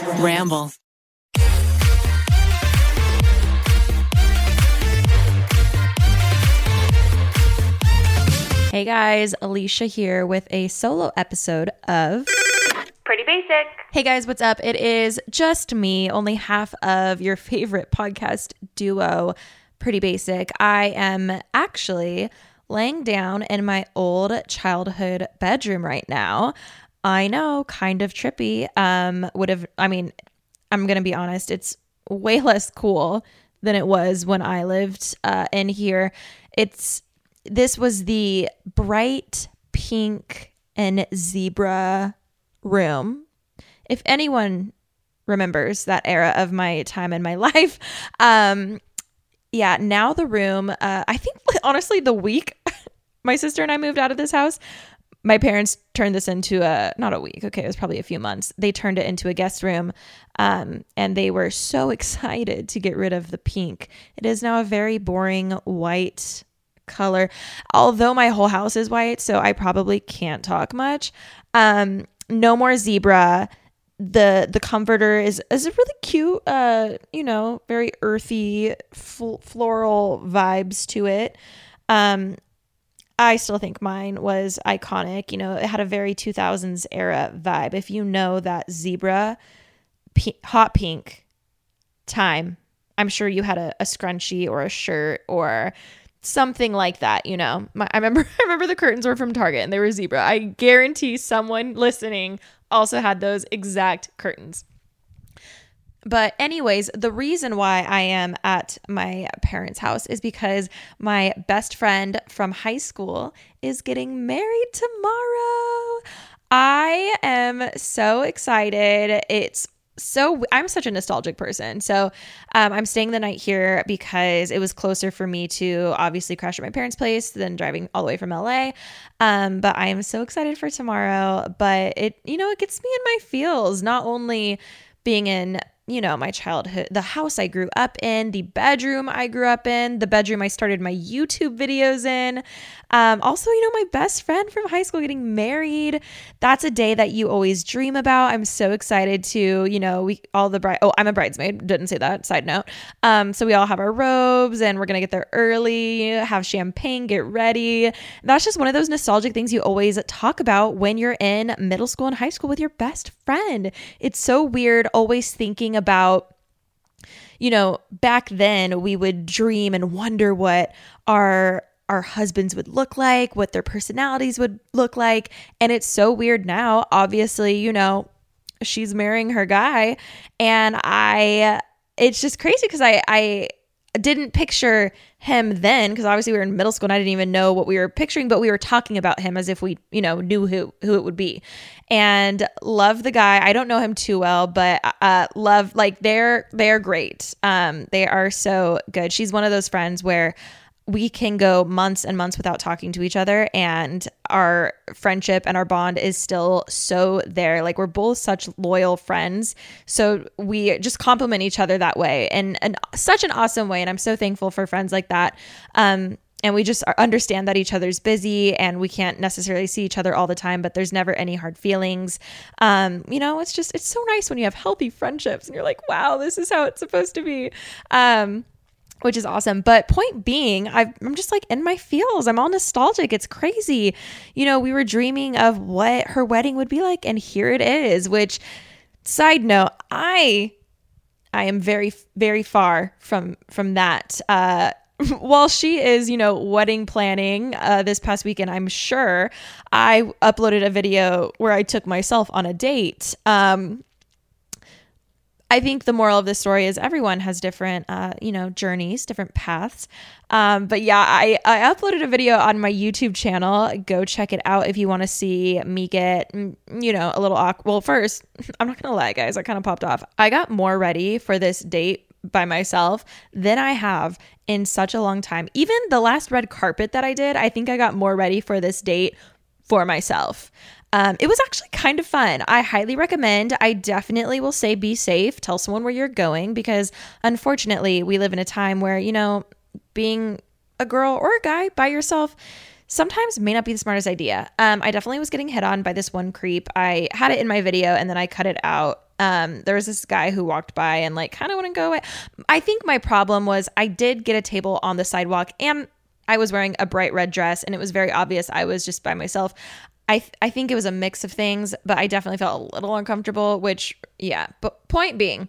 Ramble. Hey guys, Alisha here with a solo episode of Pretty basic. Hey guys, what's up? It is just me, only half of your favorite podcast duo, Pretty Basic. I am actually laying down in my old childhood bedroom right now. I know, kind of trippy. Um, would have, I mean, I'm gonna be honest, it's way less cool than it was when I lived uh, in here. It's this was the bright pink and zebra room. If anyone remembers that era of my time in my life, um, yeah, now the room, uh, I think honestly, the week my sister and I moved out of this house, my parents turned this into a not a week okay it was probably a few months. They turned it into a guest room um, and they were so excited to get rid of the pink. It is now a very boring white color. Although my whole house is white so i probably can't talk much. Um, no more zebra. The the comforter is is a really cute uh you know very earthy fl- floral vibes to it. Um I still think mine was iconic. You know, it had a very 2000s era vibe. If you know that zebra, p- hot pink time, I'm sure you had a, a scrunchie or a shirt or something like that. You know, My, I remember I remember the curtains were from Target and they were zebra. I guarantee someone listening also had those exact curtains. But, anyways, the reason why I am at my parents' house is because my best friend from high school is getting married tomorrow. I am so excited. It's so I'm such a nostalgic person. So um, I'm staying the night here because it was closer for me to obviously crash at my parents' place than driving all the way from LA. Um, but I am so excited for tomorrow. But it, you know, it gets me in my feels, not only being in you know, my childhood, the house I grew up in, the bedroom I grew up in, the bedroom I started my YouTube videos in. Um, also, you know, my best friend from high school getting married. That's a day that you always dream about. I'm so excited to, you know, we all the bride. Oh, I'm a bridesmaid. Didn't say that. Side note. Um, so we all have our robes and we're gonna get there early, have champagne, get ready. That's just one of those nostalgic things you always talk about when you're in middle school and high school with your best friend. It's so weird always thinking about you know, back then we would dream and wonder what our our husbands would look like, what their personalities would look like. And it's so weird now. Obviously, you know, she's marrying her guy. And I, it's just crazy because I, I, didn't picture him then because obviously we were in middle school and I didn't even know what we were picturing, but we were talking about him as if we, you know, knew who who it would be. And love the guy. I don't know him too well, but uh love like they're they're great. Um they are so good. She's one of those friends where we can go months and months without talking to each other and our friendship and our bond is still so there. Like we're both such loyal friends so we just complement each other that way and and such an awesome way and i'm so thankful for friends like that. Um and we just understand that each other's busy and we can't necessarily see each other all the time but there's never any hard feelings. Um you know it's just it's so nice when you have healthy friendships and you're like wow this is how it's supposed to be. Um which is awesome. But point being, i am just like in my feels. I'm all nostalgic. It's crazy. You know, we were dreaming of what her wedding would be like, and here it is. Which, side note, I I am very very far from from that. Uh, while she is, you know, wedding planning uh, this past weekend, I'm sure I uploaded a video where I took myself on a date. Um, I think the moral of the story is everyone has different, uh, you know, journeys, different paths. Um, but yeah, I, I uploaded a video on my YouTube channel. Go check it out if you want to see me get, mm, you know, a little awkward. Well, first, I'm not going to lie, guys, I kind of popped off. I got more ready for this date by myself than I have in such a long time. Even the last red carpet that I did, I think I got more ready for this date for myself. Um, it was actually kind of fun. I highly recommend. I definitely will say be safe. Tell someone where you're going because unfortunately, we live in a time where, you know, being a girl or a guy by yourself sometimes may not be the smartest idea. Um, I definitely was getting hit on by this one creep. I had it in my video and then I cut it out. Um, there was this guy who walked by and like kind of wouldn't go away. I think my problem was I did get a table on the sidewalk and I was wearing a bright red dress and it was very obvious I was just by myself. I th- I think it was a mix of things, but I definitely felt a little uncomfortable, which yeah, but point being,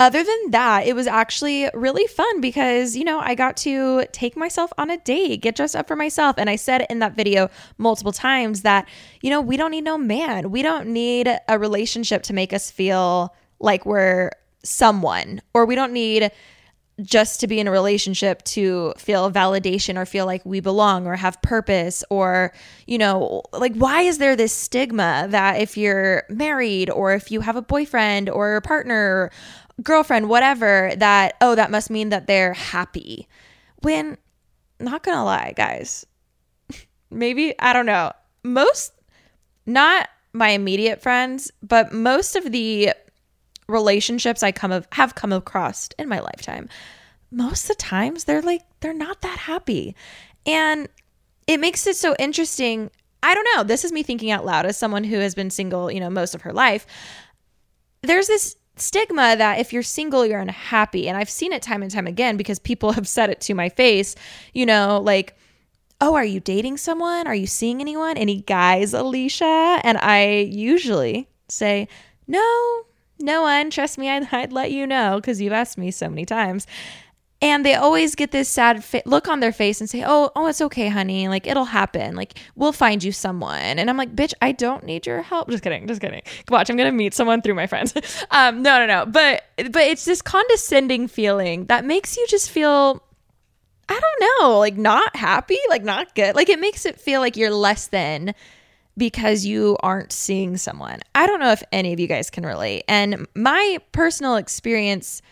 other than that, it was actually really fun because, you know, I got to take myself on a date, get dressed up for myself. And I said in that video multiple times that, you know, we don't need no man. We don't need a relationship to make us feel like we're someone, or we don't need just to be in a relationship to feel validation or feel like we belong or have purpose or you know like why is there this stigma that if you're married or if you have a boyfriend or a partner girlfriend whatever that oh that must mean that they're happy? When not gonna lie guys maybe i don't know. Most not my immediate friends but most of the relationships I come of have come across in my lifetime, most of the times they're like they're not that happy. And it makes it so interesting. I don't know. This is me thinking out loud as someone who has been single, you know, most of her life. There's this stigma that if you're single, you're unhappy. And I've seen it time and time again because people have said it to my face, you know, like, oh, are you dating someone? Are you seeing anyone? Any guys, Alisha? And I usually say, no, no one. Trust me, I'd, I'd let you know because you've asked me so many times. And they always get this sad fa- look on their face and say, "Oh, oh, it's okay, honey. Like it'll happen. Like we'll find you someone." And I'm like, "Bitch, I don't need your help." Just kidding, just kidding. Watch, I'm gonna meet someone through my friends. um, no, no, no. But but it's this condescending feeling that makes you just feel, I don't know, like not happy, like not good. Like it makes it feel like you're less than because you aren't seeing someone. I don't know if any of you guys can relate. And my personal experience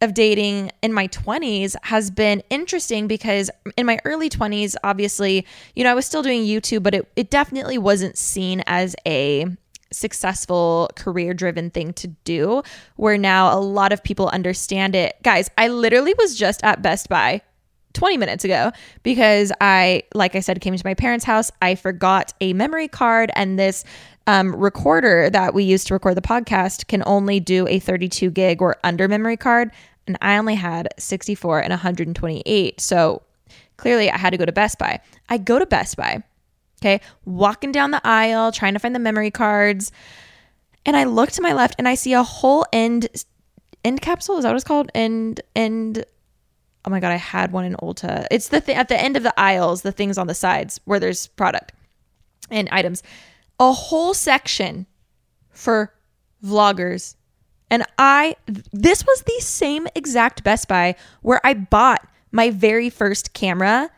of dating in my 20s has been interesting because in my early 20s, obviously, you know, I was still doing YouTube, but it, it definitely wasn't seen as a successful career driven thing to do where now a lot of people understand it. Guys, I literally was just at Best Buy 20 minutes ago because I, like I said, came to my parents' house. I forgot a memory card, and this um, recorder that we use to record the podcast can only do a 32 gig or under memory card. And I only had 64 and 128. So clearly I had to go to Best Buy. I go to Best Buy, okay, walking down the aisle, trying to find the memory cards. And I look to my left and I see a whole end end capsule. Is that what it's called? End end oh my god, I had one in Ulta. It's the thing at the end of the aisles, the things on the sides where there's product and items. A whole section for vloggers. And I this was the same exact Best Buy where I bought my very first camera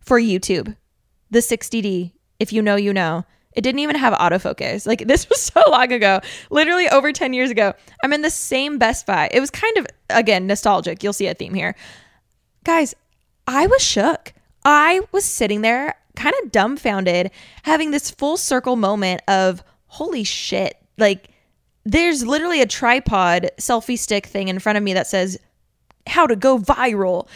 for YouTube. The 60D. If you know, you know. It didn't even have autofocus. Like this was so long ago, literally over 10 years ago. I'm in the same Best Buy. It was kind of again nostalgic. You'll see a theme here. Guys, I was shook. I was sitting there kind of dumbfounded, having this full circle moment of holy shit. Like, there's literally a tripod selfie stick thing in front of me that says how to go viral.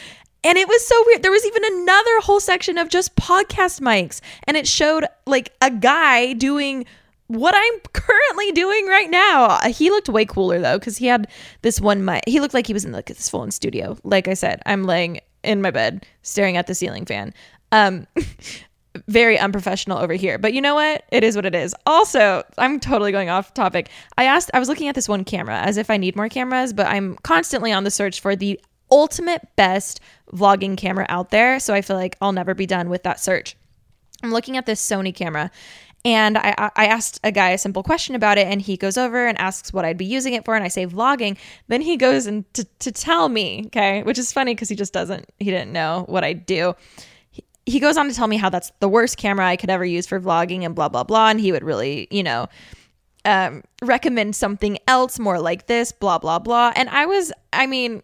And it was so weird. There was even another whole section of just podcast mics, and it showed like a guy doing what I'm currently doing right now. He looked way cooler though, because he had this one mic. He looked like he was in like this full in studio. Like I said, I'm laying in my bed staring at the ceiling fan. Um, very unprofessional over here. But you know what? It is what it is. Also, I'm totally going off topic. I asked, I was looking at this one camera as if I need more cameras, but I'm constantly on the search for the ultimate best vlogging camera out there. So I feel like I'll never be done with that search. I'm looking at this Sony camera and I, I asked a guy a simple question about it, and he goes over and asks what I'd be using it for, and I say vlogging. Then he goes and to, to tell me, okay, which is funny because he just doesn't, he didn't know what I do. He, he goes on to tell me how that's the worst camera I could ever use for vlogging and blah, blah, blah. And he would really, you know, um, recommend something else more like this, blah, blah, blah. And I was, I mean,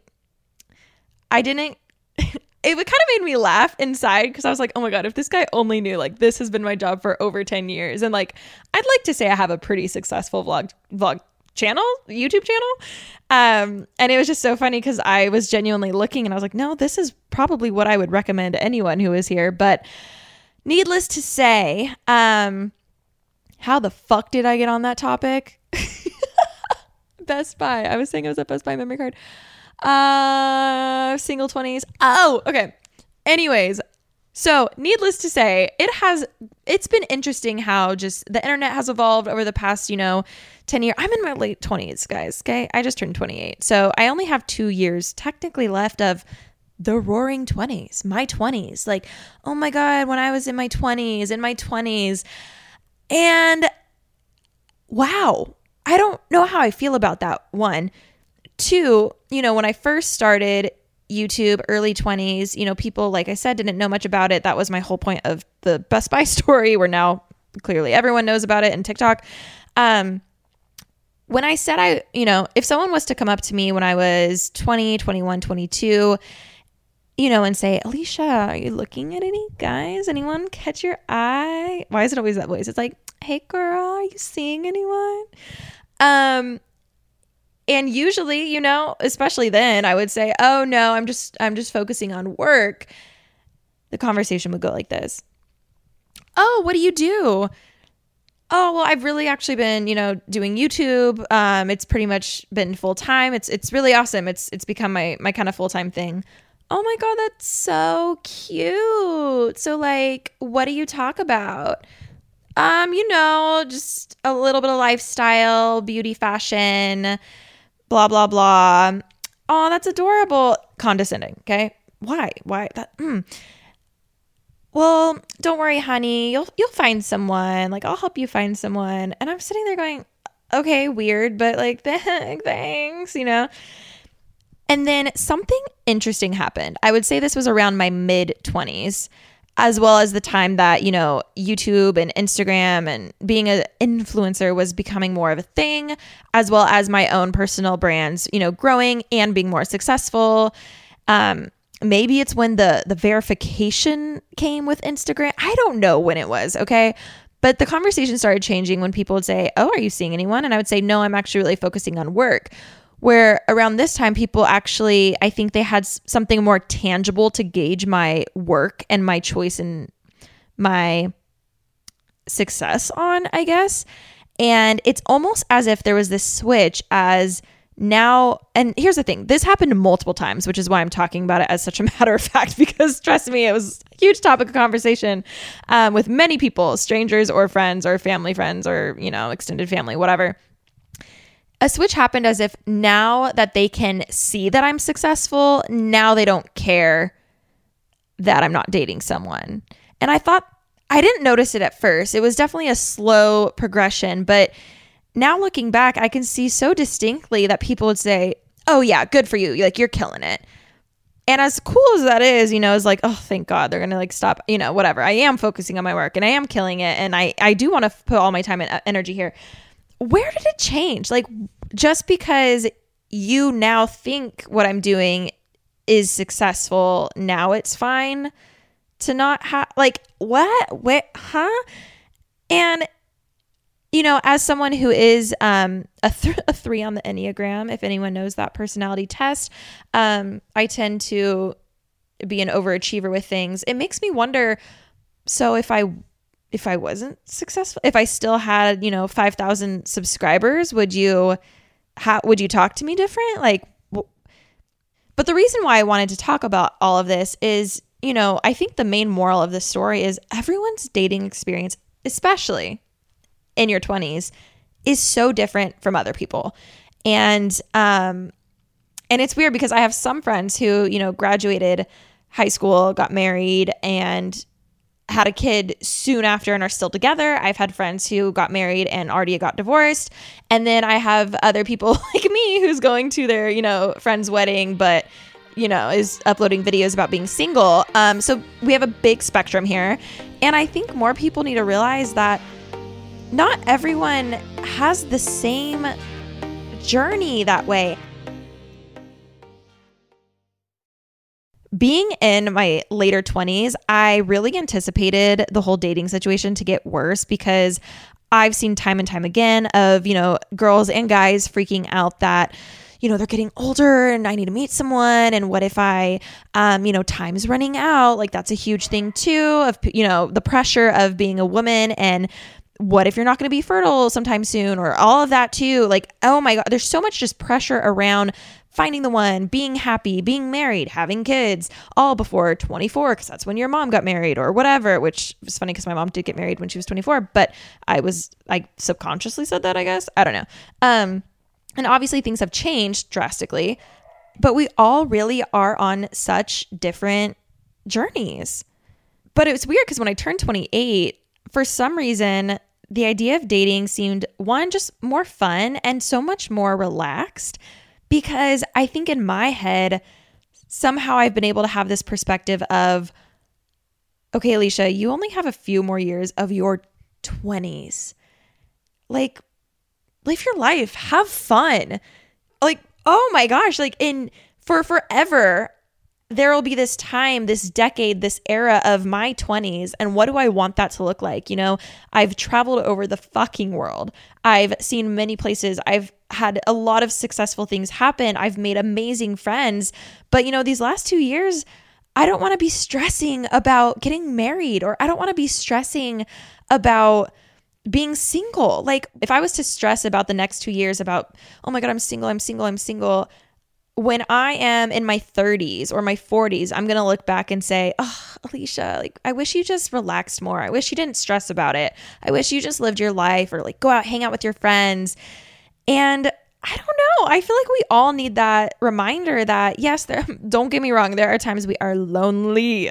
I didn't it kind of made me laugh inside because I was like, oh my God, if this guy only knew, like, this has been my job for over 10 years. And like, I'd like to say I have a pretty successful vlog, vlog channel, YouTube channel. Um, and it was just so funny because I was genuinely looking and I was like, no, this is probably what I would recommend to anyone who is here. But needless to say, um, how the fuck did I get on that topic? Best Buy. I was saying I was at Best Buy memory card. Uh, single 20s. Oh, okay. Anyways, so needless to say, it has it's been interesting how just the internet has evolved over the past, you know, 10 years. I'm in my late 20s, guys. Okay. I just turned 28. So I only have two years technically left of the roaring 20s, my 20s. Like, oh my God, when I was in my 20s, in my 20s. And wow, I don't know how I feel about that one. Two, you know, when I first started YouTube, early 20s, you know, people, like I said, didn't know much about it. That was my whole point of the Best Buy story, where now clearly everyone knows about it and TikTok. Um, when I said I, you know, if someone was to come up to me when I was 20, 21, 22, you know, and say, Alisha, are you looking at any guys? Anyone catch your eye? Why is it always that voice? It's like, hey girl, are you seeing anyone? Um, and usually you know especially then i would say oh no i'm just i'm just focusing on work. The conversation would go like this. Oh what do you do? Oh well i've really actually been you know doing youtube. Um it's pretty much been full time it's it's really awesome. It's it's become my my kind of full-time thing. Oh my god that's so cute. So like what do you talk about? Um you know just a little bit of lifestyle beauty fashion blah blah blah. Oh, that's adorable. Condescending. Okay, why? Why that? Mm. Well, don't worry, honey. You'll you'll find someone. Like I'll help you find someone. And I'm sitting there going, okay, weird, but like thanks, you know. And then something interesting happened. I would say this was around my mid 20s as well as the time that, you know, YouTube and Instagram and being an influencer was becoming more of a thing, as well as my own personal brands, you know, growing and being more successful. Um, maybe it's when the the verification came with Instagram. I don't know when it was, okay? But the conversation started changing when people would say, "Oh, are you seeing anyone?" and I would say, "No, I'm actually really focusing on work." Where around this time people actually i think they had something more tangible to gauge my work and my choice and my success on i guess. And it's almost as if there was this switch as now and here's the thing this happened multiple times which is why i'm talking about it as such a matter of fact because trust me it was a huge topic of conversation um, with many people strangers or friends or family friends or you know extended family whatever a switch happened as if now that they can see that I'm successful, now they don't care that I'm not dating someone. And I thought I didn't notice it at first. It was definitely a slow progression, but now looking back, I can see so distinctly that people would say, "Oh yeah, good for you. Like you're killing it." And as cool as that is, you know, is like, "Oh, thank God they're going to like stop, you know, whatever. I am focusing on my work and I am killing it and I I do want to put all my time and uh, energy here." Where did it change? Like, just because you now think what I'm doing is successful, now it's fine to not have, like, what? What? Huh? And, you know, as someone who is um, a, th- a three on the Enneagram, if anyone knows that personality test, um, I tend to be an overachiever with things. It makes me wonder so if I if I wasn't successful, if I still had, you know, 5,000 subscribers, would you how would you talk to me different? Like but the reason why I wanted to talk about all of this is, you know, I think the main moral of this story is everyone's dating experience, especially in your 20s, is so different from other people. And um and it's weird because I have some friends who, you know, graduated high school, got married and had a kid soon after and are still together. I've had friends who got married and already got divorced. And then I have other people like me who's going to their, you know, friend's wedding, but you know, is uploading videos about being single. Um, so we have a big spectrum here. And I think more people need to realize that not everyone has the same journey that way. Being in my later 20s, I really anticipated the whole dating situation to get worse because I've seen time and time again of, you know, girls and guys freaking out that you know, they're getting older and I need to meet someone. And what if I, um, you know, time's running out? Like that's a huge thing too of, you know, the pressure of being a woman and what if you're not going to be fertile sometime soon or all of that too. Like, oh my God, there's so much just pressure around finding the one, being happy, being married, having kids, all before 24, because that's when your mom got married or whatever, which is funny because my mom did get married when she was 24, but I was, I subconsciously said that, I guess. I don't know. Um, and obviously, things have changed drastically, but we all really are on such different journeys. But it was weird because when I turned 28, for some reason, the idea of dating seemed one, just more fun and so much more relaxed because I think in my head, somehow I've been able to have this perspective of, okay, Alisha, you only have a few more years of your 20s. Like, live your life, have fun. Like, oh my gosh, like in for forever there will be this time, this decade, this era of my 20s. And what do I want that to look like? You know, I've traveled over the fucking world. I've seen many places. I've had a lot of successful things happen. I've made amazing friends. But, you know, these last two years, I don't want to be stressing about getting married or I don't want to be stressing about being single. Like if I was to stress about the next 2 years about, "Oh my god, I'm single, I'm single, I'm single." When I am in my 30s or my 40s, I'm going to look back and say, "Oh, Alisha, like I wish you just relaxed more. I wish you didn't stress about it. I wish you just lived your life or like go out hang out with your friends." And I don't know. I feel like we all need that reminder that yes, there don't get me wrong, there are times we are lonely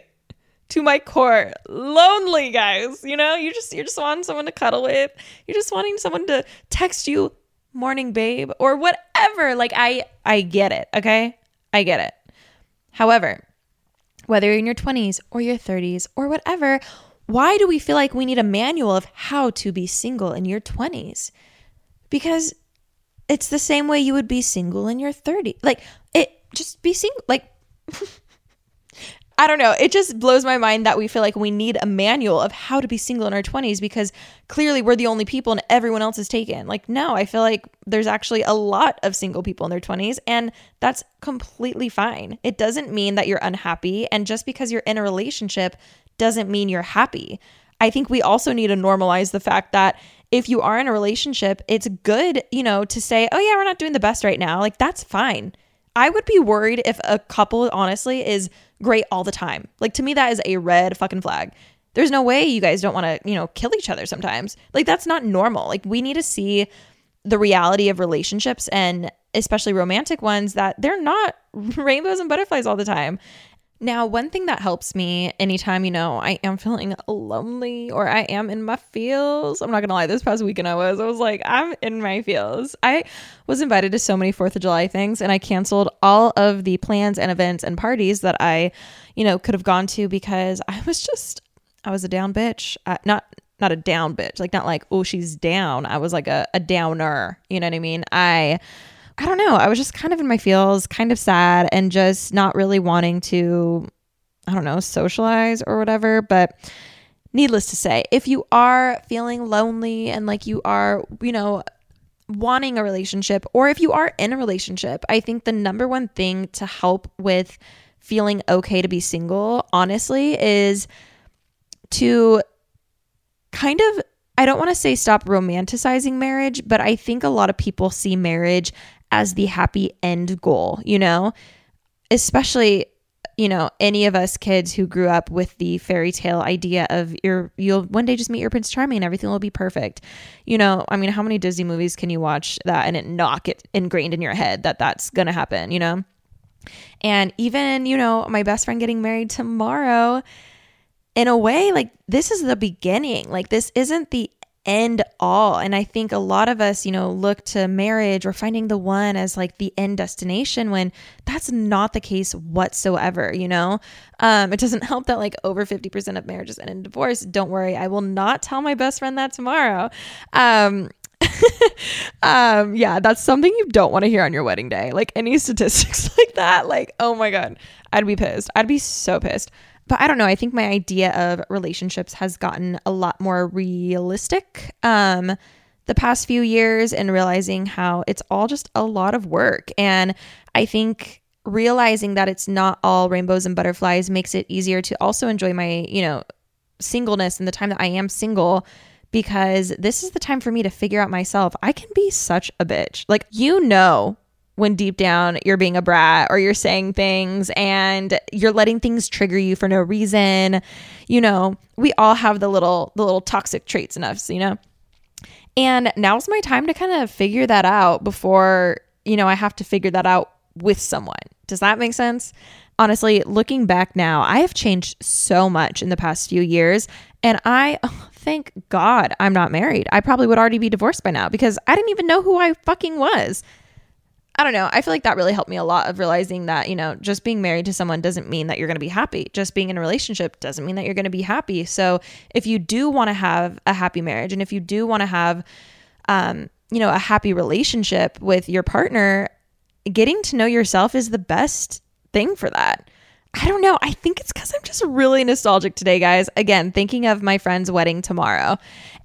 to my core. Lonely guys. You know you just you're just wanting someone to cuddle with. You're just wanting someone to text you morning babe or whatever. Like i i get it okay? I get it. However whether you're in your 20s or your 30s or whatever why do we feel like we need a manual of how to be single in your 20s because it's the same way you would be single in your 30s like it just be single like I don't know. It just blows my mind that we feel like we need a manual of how to be single in our 20s because clearly we're the only people and everyone else is taken. Like, no, I feel like there's actually a lot of single people in their 20s, and that's completely fine. It doesn't mean that you're unhappy. And just because you're in a relationship doesn't mean you're happy. I think we also need to normalize the fact that if you are in a relationship, it's good, you know, to say, oh, yeah, we're not doing the best right now. Like, that's fine. I would be worried if a couple, honestly, is great all the time. Like to me, that is a red fucking flag. There's no way you guys don't want to, you know, kill each other sometimes. Like that's not normal. Like we need to see the reality of relationships and especially romantic ones that they're not rainbows and butterflies all the time. Now, one thing that helps me anytime, you know, I am feeling lonely or I am in my feels. I'm not gonna lie, this past weekend I was. I was like, I'm in my feels. I was invited to so many Fourth of July things and I canceled all of the plans and events and parties that I, you know, could have gone to because I was just I was a down bitch. Uh, not not a down bitch. Like not like, oh, she's down. I was like a, a downer. You know what I mean? I I don't know. I was just kind of in my feels, kind of sad, and just not really wanting to, I don't know, socialize or whatever. But needless to say, if you are feeling lonely and like you are, you know, wanting a relationship, or if you are in a relationship, I think the number one thing to help with feeling okay to be single, honestly, is to kind of I don't want to say stop romanticizing marriage, but I think a lot of people see marriage as the happy end goal, you know? Especially you know, any of us kids who grew up with the fairy tale idea of your you'll one day just meet your prince charming and everything will be perfect. You know, I mean, how many Disney movies can you watch that and it not get ingrained in your head that that's going to happen, you know? And even, you know, my best friend getting married tomorrow, in a way, like this is the beginning. Like this isn't the end all. And I think a lot of us, you know, look to marriage or finding the one as like the end destination when that's not the case whatsoever, you know? Um, it doesn't help that like over 50% of marriages end in divorce. Don't worry, I will not tell my best friend that tomorrow. Um, um, yeah, that's something you don't want to hear on your wedding day. Like any statistics like that, like, oh my God, I'd be pissed. I'd be so pissed. But I don't know. I think my idea of relationships has gotten a lot more realistic um, the past few years and realizing how it's all just a lot of work. And I think realizing that it's not all rainbows and butterflies makes it easier to also enjoy my, you know, singleness and the time that I am single because this is the time for me to figure out myself. I can be such a bitch. Like, you know, when deep down you're being a brat or you're saying things and you're letting things trigger you for no reason. You know, we all have the little the little toxic traits in us, you know. And now's my time to kind of figure that out before, you know, I have to figure that out with someone. Does that make sense? Honestly, looking back now, I have changed so much in the past few years and I oh, thank God I'm not married. I probably would already be divorced by now because I didn't even know who I fucking was. I don't know. I feel like that really helped me a lot of realizing that, you know, just being married to someone doesn't mean that you're going to be happy. Just being in a relationship doesn't mean that you're going to be happy. So, if you do want to have a happy marriage and if you do want to have um, you know, a happy relationship with your partner, getting to know yourself is the best thing for that. I don't know. I think it's cuz I'm just really nostalgic today, guys. Again, thinking of my friend's wedding tomorrow.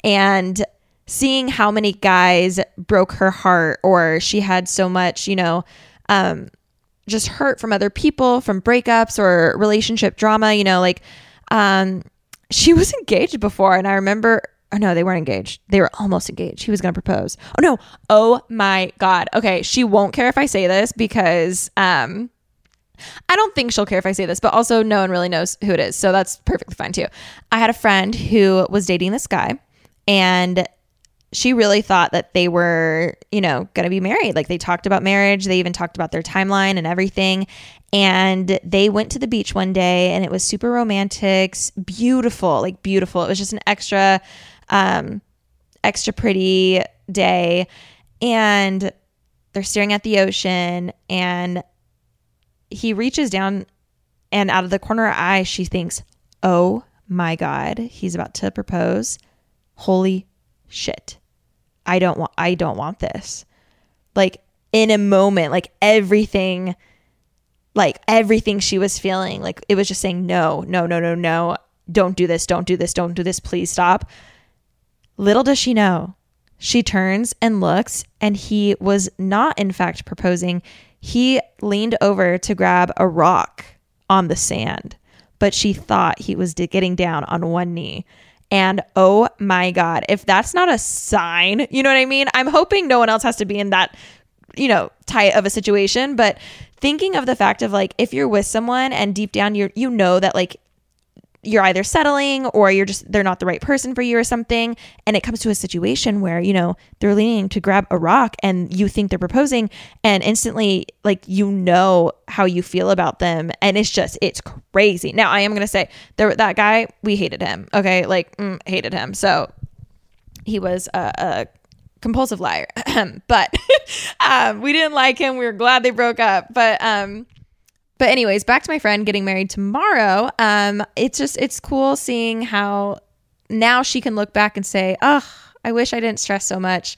And seeing how many guys broke her heart or she had so much, you know, um, just hurt from other people, from breakups or relationship drama, you know, like um, she was engaged before. And I remember, oh no, they weren't engaged. They were almost engaged. He was going to propose. Oh no. Oh my God. Okay. She won't care if I say this because, um, I don't think she'll care if I say this, but also no one really knows who it is. So that's perfectly fine too. I had a friend who was dating this guy and she really thought that they were, you know, going to be married. Like they talked about marriage, they even talked about their timeline and everything. And they went to the beach one day and it was super romantic, beautiful, like beautiful. It was just an extra um extra pretty day and they're staring at the ocean and he reaches down and out of the corner of her eye she thinks, "Oh my god, he's about to propose." Holy shit I don't want I don't want this. Like in a moment, like everything like everything she was feeling, like it was just saying no, no, no, no, no. Don't do this, don't do this, don't do this, please stop. Little does she know. She turns and looks and he was not in fact proposing. He leaned over to grab a rock on the sand, but she thought he was getting down on one knee. And oh my God, if that's not a sign, you know what I mean? I'm hoping no one else has to be in that, you know, tight of a situation. But thinking of the fact of like, if you're with someone and deep down you're, you know that like you're either settling or you're just they're not the right person for you or something. And it comes to a situation where you know they're leaning to grab a rock and you think they're proposing and instantly like you know how you feel about them. And it's just it's crazy. Now i am gonna say there that guy we hated him okay? Like mm, hated him. So he was a, a compulsive liar. But um, we didn't like him. We were glad they broke up. But um but anyways, back to my friend getting married tomorrow. Um, it's just it's cool seeing how now she can look back and say, "Oh, I wish I didn't stress so much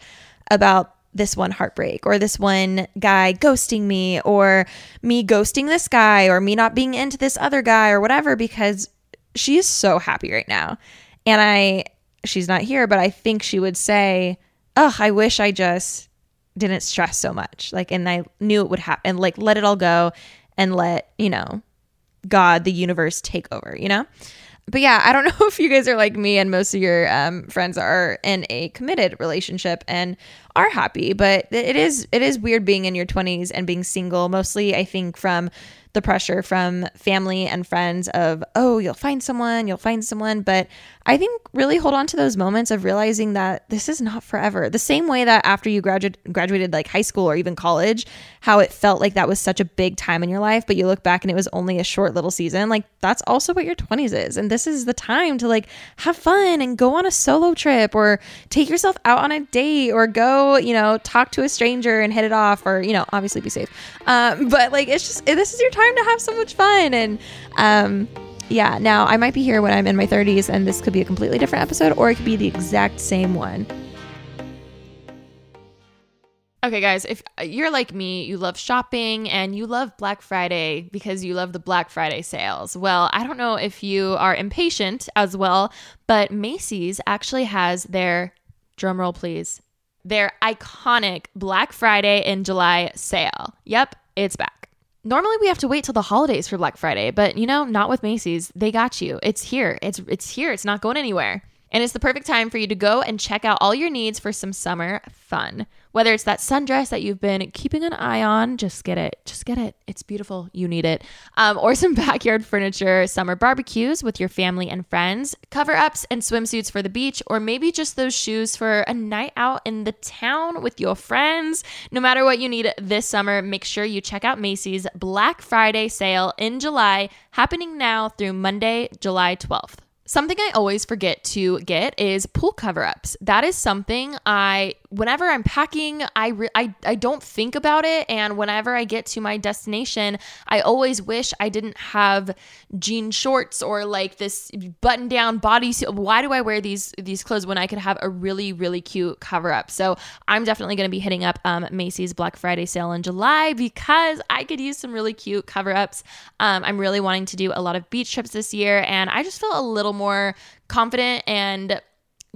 about this one heartbreak or this one guy ghosting me or me ghosting this guy or me not being into this other guy or whatever because she is so happy right now." And I she's not here, but I think she would say, "Oh, I wish I just didn't stress so much." Like and I knew it would happen like let it all go and let, you know, God, the universe take over, you know? But yeah, I don't know if you guys are like me and most of your um, friends are in a committed relationship and are happy, but it is it is weird being in your 20s and being single. Mostly, I think from the pressure from family and friends of, oh, you'll find someone, you'll find someone. But I think really hold on to those moments of realizing that this is not forever. The same way that after you graduate, graduated like high school or even college, how it felt like that was such a big time in your life, but you look back and it was only a short little season. Like that's also what your 20s is. And this is the time to like have fun and go on a solo trip or take yourself out on a date or go, you know, talk to a stranger and hit it off or, you know, obviously be safe. Um, but like it's just, this is your time time to have so much fun. And um, yeah, now I might be here when I'm in my 30s, and this could be a completely different episode, or it could be the exact same one. Okay, guys, if you're like me, you love shopping and you love Black Friday because you love the Black Friday sales. Well, I don't know if you are impatient as well, but Macy's actually has their, drumroll please, their iconic Black Friday in July sale. Yep, it's back. Normally we have to wait till the holidays for Black Friday, but you know, not with Macy's. They got you. It's here. It's it's here. It's not going anywhere. And it's the perfect time for you to go and check out all your needs for some summer fun. Whether it's that sundress that you've been keeping an eye on, just get it. Just get it. It's beautiful. You need it. Um, or some backyard furniture, summer barbecues with your family and friends, cover ups and swimsuits for the beach, or maybe just those shoes for a night out in the town with your friends. No matter what you need this summer, make sure you check out Macy's Black Friday sale in July, happening now through Monday, July 12th. Something I always forget to get is pool cover ups. That is something I whenever I'm packing, I, re- I I don't think about it, and whenever I get to my destination, I always wish I didn't have jean shorts or like this button down bodysuit. Why do I wear these these clothes when I could have a really really cute cover up? So I'm definitely going to be hitting up um, Macy's Black Friday sale in July because I could use some really cute cover ups. Um, I'm really wanting to do a lot of beach trips this year, and I just feel a little more confident and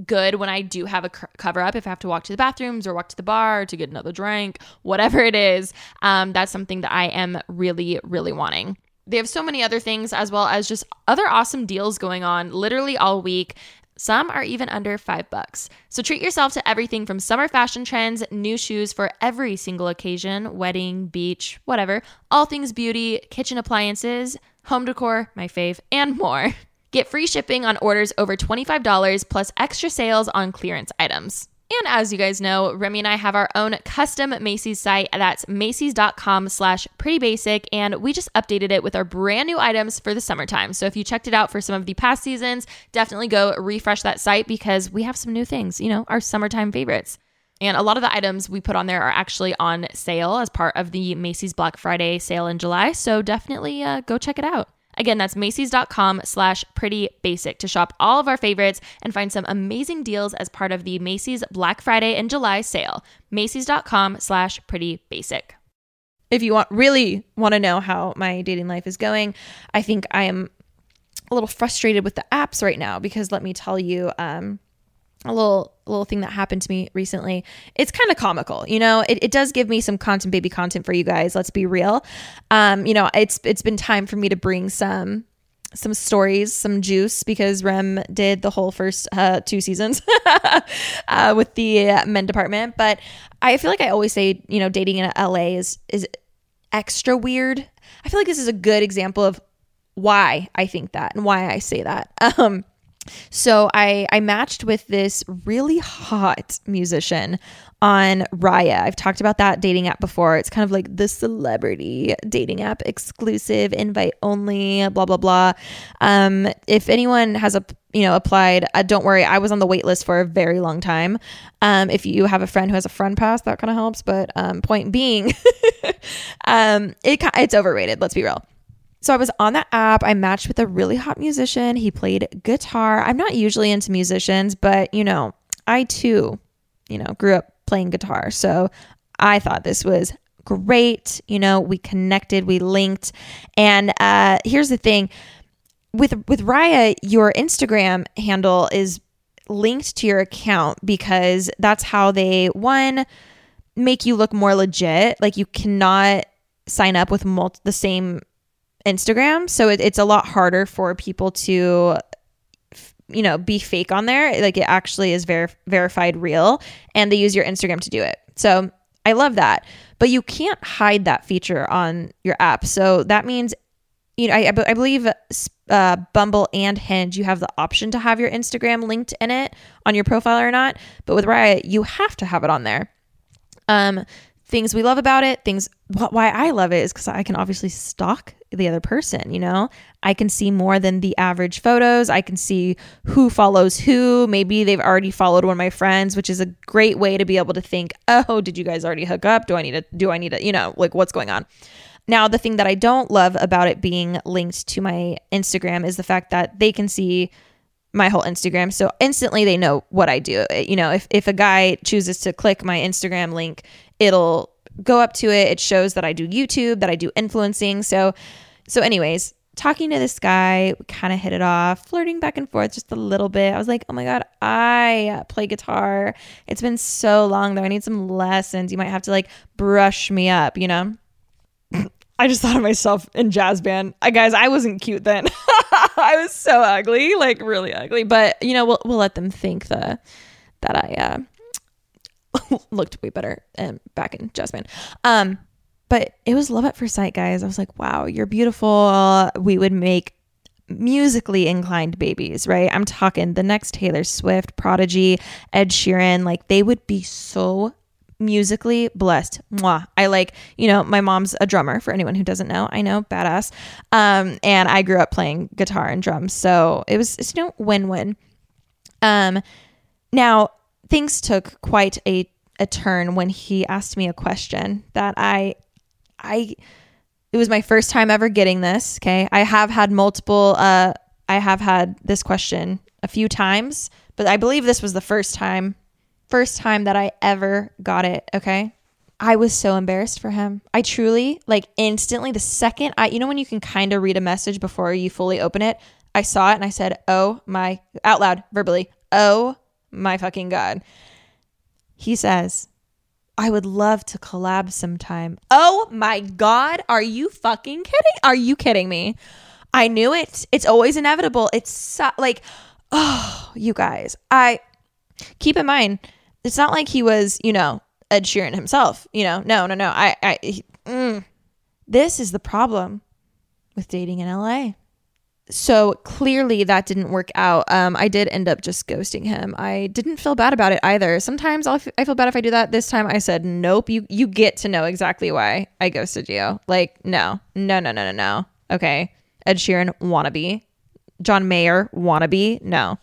good when I do have a cover up. If I have to walk to the bathrooms or walk to the bar to get another drink, whatever it is, um, that's something that I am really, really wanting. They have so many other things as well as just other awesome deals going on literally all week. Some are even under five bucks. So treat yourself to everything from summer fashion trends, new shoes for every single occasion, wedding, beach, whatever, all things beauty, kitchen appliances, home decor, my fave, and more. Get free shipping on orders over $25 plus extra sales on clearance items. And as you guys know, Remy and I have our own custom Macy's site. That's Macy's.com slash pretty basic. And we just updated it with our brand new items for the summertime. So if you checked it out for some of the past seasons, definitely go refresh that site because we have some new things, you know, our summertime favorites. And a lot of the items we put on there are actually on sale as part of the Macy's Black Friday sale in July. So definitely uh, go check it out. Again, that's Macy's.com slash pretty basic to shop all of our favorites and find some amazing deals as part of the Macy's Black Friday and July sale. Macy's.com slash pretty basic. If you want really want to know how my dating life is going, I think I am a little frustrated with the apps right now because let me tell you, um, a little little thing that happened to me recently. It's kind of comical, you know. It, it does give me some content, baby content for you guys. Let's be real. Um, you know, it's it's been time for me to bring some some stories, some juice because Rem did the whole first uh, two seasons uh, with the men department. But I feel like I always say, you know, dating in LA is is extra weird. I feel like this is a good example of why I think that and why I say that. Um, so I I matched with this really hot musician on Raya. I've talked about that dating app before. It's kind of like the celebrity dating app, exclusive, invite only, blah blah blah. Um, if anyone has a you know applied, uh, don't worry. I was on the wait list for a very long time. Um, if you have a friend who has a friend pass, that kind of helps. But um, point being, um, it it's overrated. Let's be real. So I was on that app. I matched with a really hot musician. He played guitar. I'm not usually into musicians, but you know, I too, you know, grew up playing guitar. So I thought this was great. You know, we connected, we linked. And uh here's the thing. With with Raya, your Instagram handle is linked to your account because that's how they one make you look more legit. Like you cannot sign up with multi- the same Instagram. So it, it's a lot harder for people to you know be fake on there like it actually is ver- verified real and they use your instagram to do it so i love that but you can't hide that feature on your app. So that means, you know, I, I believe uh, Bumble and Hinge, you have the option to have your Instagram linked in it on your profile or not. But with Raya, you have to have it on there. Um, things we love about it, things why I love it is because I can obviously stalk the other person, you know? I can see more than the average photos. I can see who follows who. Maybe they've already followed one of my friends, which is a great way to be able to think, "Oh, did you guys already hook up? Do I need to do I need to, you know, like what's going on?" Now, the thing that I don't love about it being linked to my Instagram is the fact that they can see my whole Instagram. So instantly they know what I do. You know, if, if a guy chooses to click my Instagram link, it'll go up to it. It shows that I do YouTube, that I do influencing. So, so anyways, talking to this guy, we kind of hit it off, flirting back and forth just a little bit. I was like, oh my God, I play guitar. It's been so long though. I need some lessons. You might have to like brush me up, you know? I just thought of myself in jazz band. I, guys, I wasn't cute then. I was so ugly, like really ugly. But you know, we'll we'll let them think the that I uh, looked way better and back in band. Um, but it was love at first sight, guys. I was like, wow, you're beautiful. We would make musically inclined babies, right? I'm talking the next Taylor Swift, Prodigy, Ed Sheeran. Like they would be so musically blessed. Mwah. I like, you know, my mom's a drummer for anyone who doesn't know. I know, badass. Um, and I grew up playing guitar and drums. So it was, it's, you know, win win. Um, now, things took quite a, a turn when he asked me a question that I, I, it was my first time ever getting this. Okay. I have had multiple, uh, I have had this question a few times, but I believe this was the first time first time that I ever got it, okay? I was so embarrassed for him. I truly, like, instantly, the second I, you know, when you can kind of read a message before you fully open it, I saw it and I said, oh my, out loud, verbally, oh my fucking God. He says, I would love to collab sometime. Oh my God. Are you fucking kidding? Are you kidding me? I knew it. It's always inevitable. It's so, like, oh, you guys, I keep in mind, it's not like he was, you know, Ed Sheeran himself. You know, no, no, no. I, I, he, mm. this is the problem with dating in LA. So clearly that didn't work out. Um, I did end up just ghosting him. I didn't feel bad about it either. Sometimes I'll f- I feel bad if I do that. This time I said, nope. You you get to know exactly why I ghosted you. Like no, no, no, no, no, no. Okay, Ed Sheeran wannabe, John Mayer wannabe. No.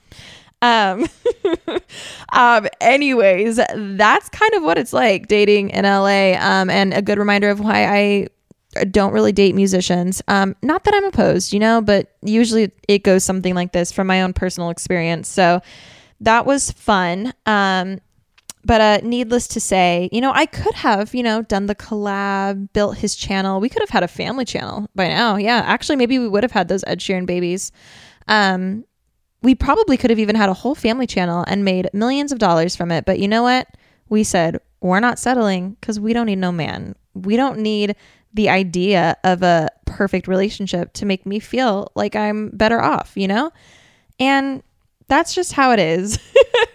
Um, um, anyways, that's kind of what it's like dating in LA. Um, and a good reminder of why I don't really date musicians. Um, not that I'm opposed, you know, but usually it goes something like this from my own personal experience. So that was fun. Um, but uh, needless to say, you know, I could have, you know, done the collab, built his channel. We could have had a family channel by now. Yeah, actually, maybe we would have had those Ed Sheeran babies. Um, we probably could have even had a whole family channel and made millions of dollars from it. But you know what? We said, we're not settling because we don't need no man. We don't need the idea of a perfect relationship to make me feel like I'm better off, you know? And that's just how it is.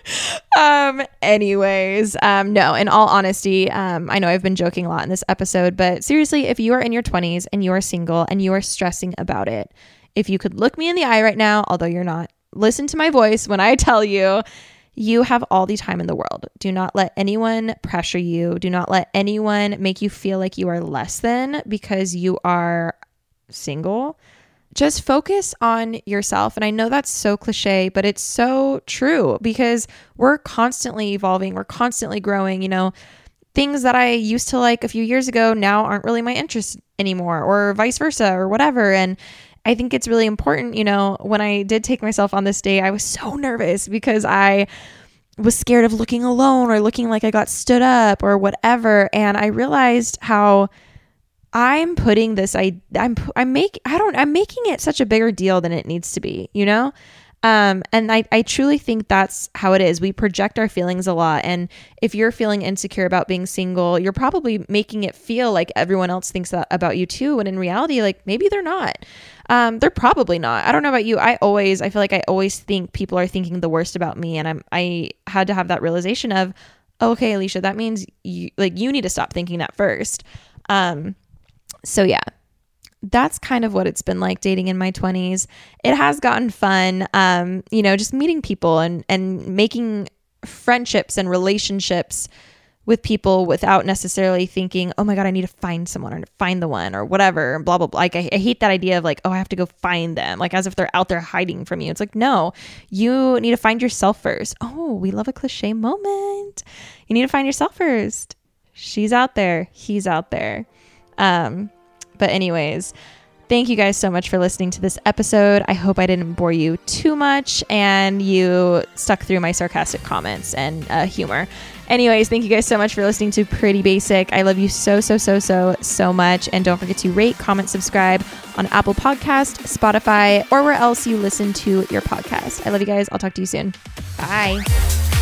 um anyways, um no, in all honesty, um I know I've been joking a lot in this episode, but seriously, if you are in your 20s and you are single and you are stressing about it, if you could look me in the eye right now, although you're not, listen to my voice when I tell you you have all the time in the world. Do not let anyone pressure you. Do not let anyone make you feel like you are less than because you are single. Just focus on yourself. And I know that's so cliche, but it's so true because we're constantly evolving, we're constantly growing. You know, things that I used to like a few years ago now aren't really my interest anymore, or vice versa, or whatever. And I think it's really important, you know, when I did take myself on this day, I was so nervous because I was scared of looking alone or looking like I got stood up or whatever. And I realized how I'm putting this I I'm I'm make I don't I'm making it such a bigger deal than it needs to be, you know? Um, and I, I truly think that's how it is. We project our feelings a lot. And if you're feeling insecure about being single, you're probably making it feel like everyone else thinks that about you too. And in reality, like maybe they're not. Um, they're probably not. I don't know about you. I always, I feel like I always think people are thinking the worst about me. And I'm, I had to have that realization of, okay, Alisha, that means you like you need to stop thinking that first. Um, so yeah, that's kind of what it's been like dating in my 20s. It has gotten fun. Um, you know, just meeting people and and making friendships and relationships with people without necessarily thinking, oh my God, I need to find someone or find the one or whatever, and blah, blah, blah. Like, I, I, hate that idea of like, oh, I have to go find them, like as if they're out there hiding from you. It's like, no, you need to find yourself first. Oh, we love a cliche moment. You need to find yourself first. She's out there, he's out there. Um, but, anyways, Thank you guys so much for listening to this episode. I hope I didn't bore you too much and you stuck through my sarcastic comments and uh, humor. Anyways, thank you guys so much for listening to Pretty Basic. I love you so, so, so, so, so much. And don't forget to rate, comment, subscribe on Apple Podcast, Spotify, or where else you listen to your podcast. I love you guys. I'll talk to you soon. Bye.